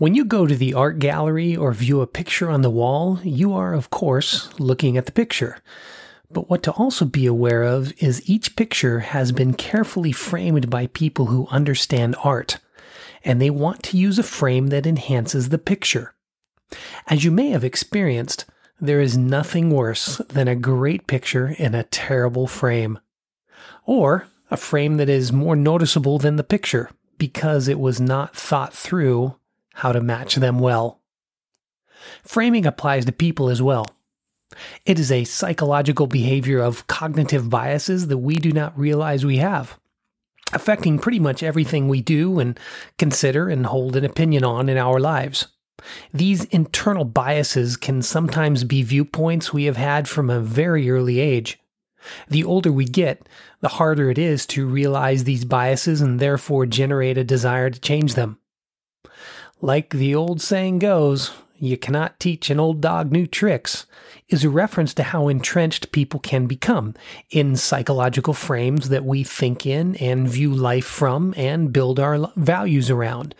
When you go to the art gallery or view a picture on the wall, you are, of course, looking at the picture. But what to also be aware of is each picture has been carefully framed by people who understand art, and they want to use a frame that enhances the picture. As you may have experienced, there is nothing worse than a great picture in a terrible frame. Or a frame that is more noticeable than the picture because it was not thought through how to match them well. Framing applies to people as well. It is a psychological behavior of cognitive biases that we do not realize we have, affecting pretty much everything we do and consider and hold an opinion on in our lives. These internal biases can sometimes be viewpoints we have had from a very early age. The older we get, the harder it is to realize these biases and therefore generate a desire to change them. Like the old saying goes, you cannot teach an old dog new tricks, is a reference to how entrenched people can become in psychological frames that we think in and view life from and build our values around,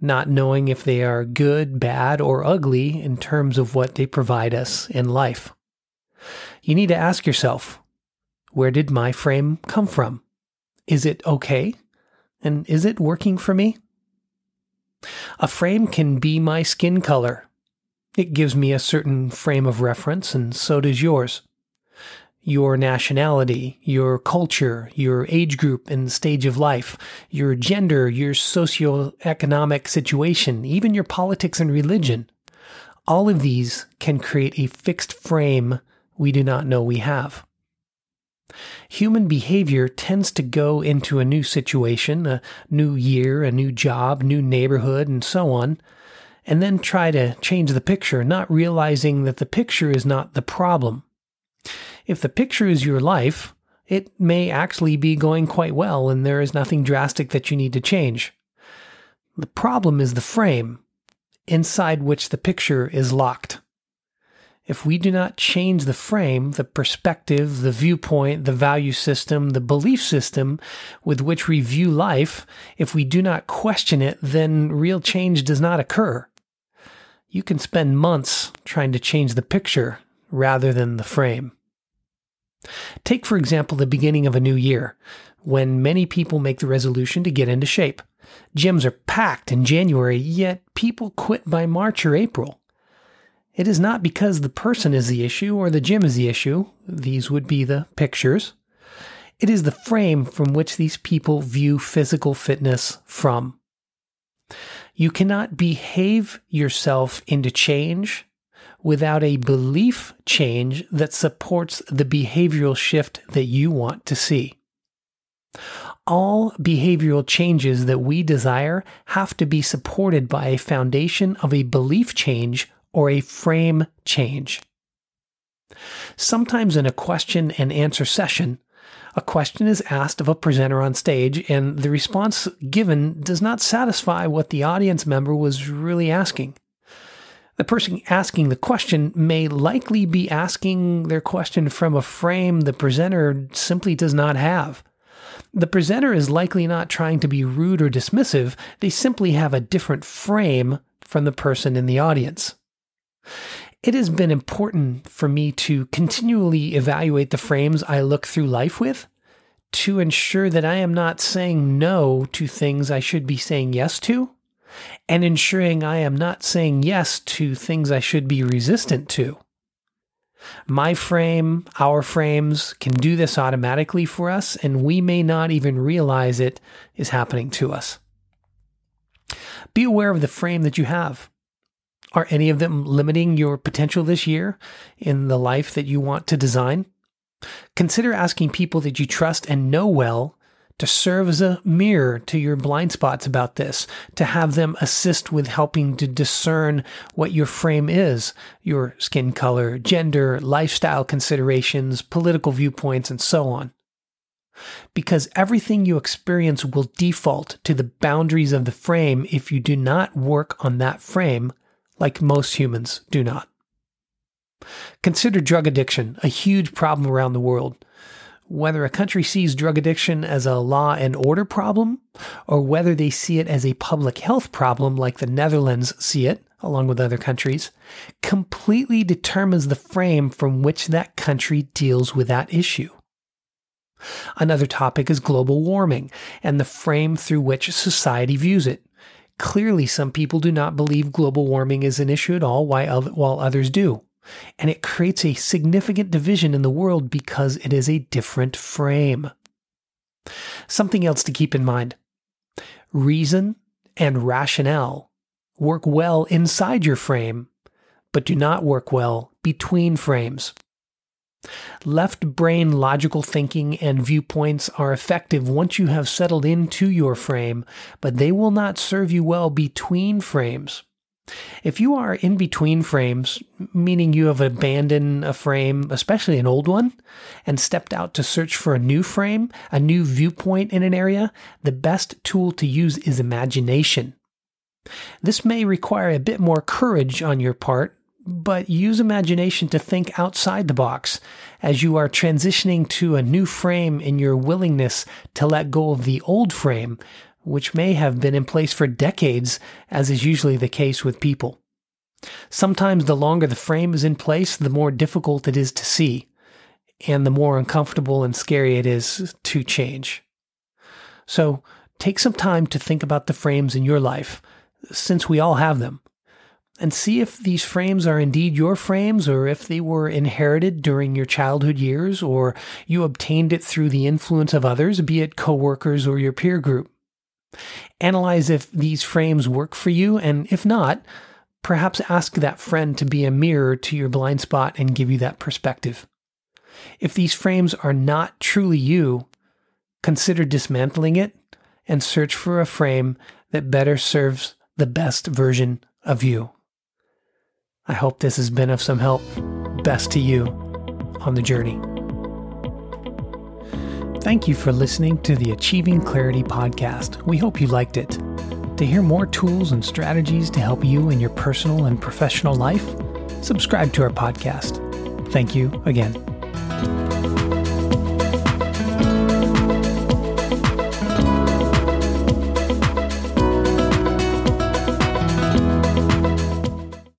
not knowing if they are good, bad, or ugly in terms of what they provide us in life. You need to ask yourself where did my frame come from? Is it okay? And is it working for me? A frame can be my skin color. It gives me a certain frame of reference, and so does yours. Your nationality, your culture, your age group and stage of life, your gender, your socioeconomic situation, even your politics and religion. All of these can create a fixed frame we do not know we have. Human behavior tends to go into a new situation, a new year, a new job, new neighborhood, and so on, and then try to change the picture, not realizing that the picture is not the problem. If the picture is your life, it may actually be going quite well and there is nothing drastic that you need to change. The problem is the frame inside which the picture is locked if we do not change the frame, the perspective, the viewpoint, the value system, the belief system with which we view life, if we do not question it, then real change does not occur. You can spend months trying to change the picture rather than the frame. Take, for example, the beginning of a new year, when many people make the resolution to get into shape. Gyms are packed in January, yet people quit by March or April. It is not because the person is the issue or the gym is the issue. These would be the pictures. It is the frame from which these people view physical fitness from. You cannot behave yourself into change without a belief change that supports the behavioral shift that you want to see. All behavioral changes that we desire have to be supported by a foundation of a belief change or a frame change. Sometimes in a question and answer session, a question is asked of a presenter on stage, and the response given does not satisfy what the audience member was really asking. The person asking the question may likely be asking their question from a frame the presenter simply does not have. The presenter is likely not trying to be rude or dismissive, they simply have a different frame from the person in the audience. It has been important for me to continually evaluate the frames I look through life with to ensure that I am not saying no to things I should be saying yes to, and ensuring I am not saying yes to things I should be resistant to. My frame, our frames can do this automatically for us, and we may not even realize it is happening to us. Be aware of the frame that you have. Are any of them limiting your potential this year in the life that you want to design? Consider asking people that you trust and know well to serve as a mirror to your blind spots about this, to have them assist with helping to discern what your frame is, your skin color, gender, lifestyle considerations, political viewpoints, and so on. Because everything you experience will default to the boundaries of the frame if you do not work on that frame, like most humans do not. Consider drug addiction, a huge problem around the world. Whether a country sees drug addiction as a law and order problem, or whether they see it as a public health problem like the Netherlands see it, along with other countries, completely determines the frame from which that country deals with that issue. Another topic is global warming and the frame through which society views it. Clearly, some people do not believe global warming is an issue at all, while others do. And it creates a significant division in the world because it is a different frame. Something else to keep in mind reason and rationale work well inside your frame, but do not work well between frames. Left brain logical thinking and viewpoints are effective once you have settled into your frame, but they will not serve you well between frames. If you are in between frames, meaning you have abandoned a frame, especially an old one, and stepped out to search for a new frame, a new viewpoint in an area, the best tool to use is imagination. This may require a bit more courage on your part, but use imagination to think outside the box as you are transitioning to a new frame in your willingness to let go of the old frame which may have been in place for decades, as is usually the case with people. Sometimes the longer the frame is in place, the more difficult it is to see, and the more uncomfortable and scary it is to change. So take some time to think about the frames in your life, since we all have them, and see if these frames are indeed your frames or if they were inherited during your childhood years or you obtained it through the influence of others, be it coworkers or your peer group. Analyze if these frames work for you, and if not, perhaps ask that friend to be a mirror to your blind spot and give you that perspective. If these frames are not truly you, consider dismantling it and search for a frame that better serves the best version of you. I hope this has been of some help. Best to you on the journey. Thank you for listening to the Achieving Clarity podcast. We hope you liked it. To hear more tools and strategies to help you in your personal and professional life, subscribe to our podcast. Thank you again.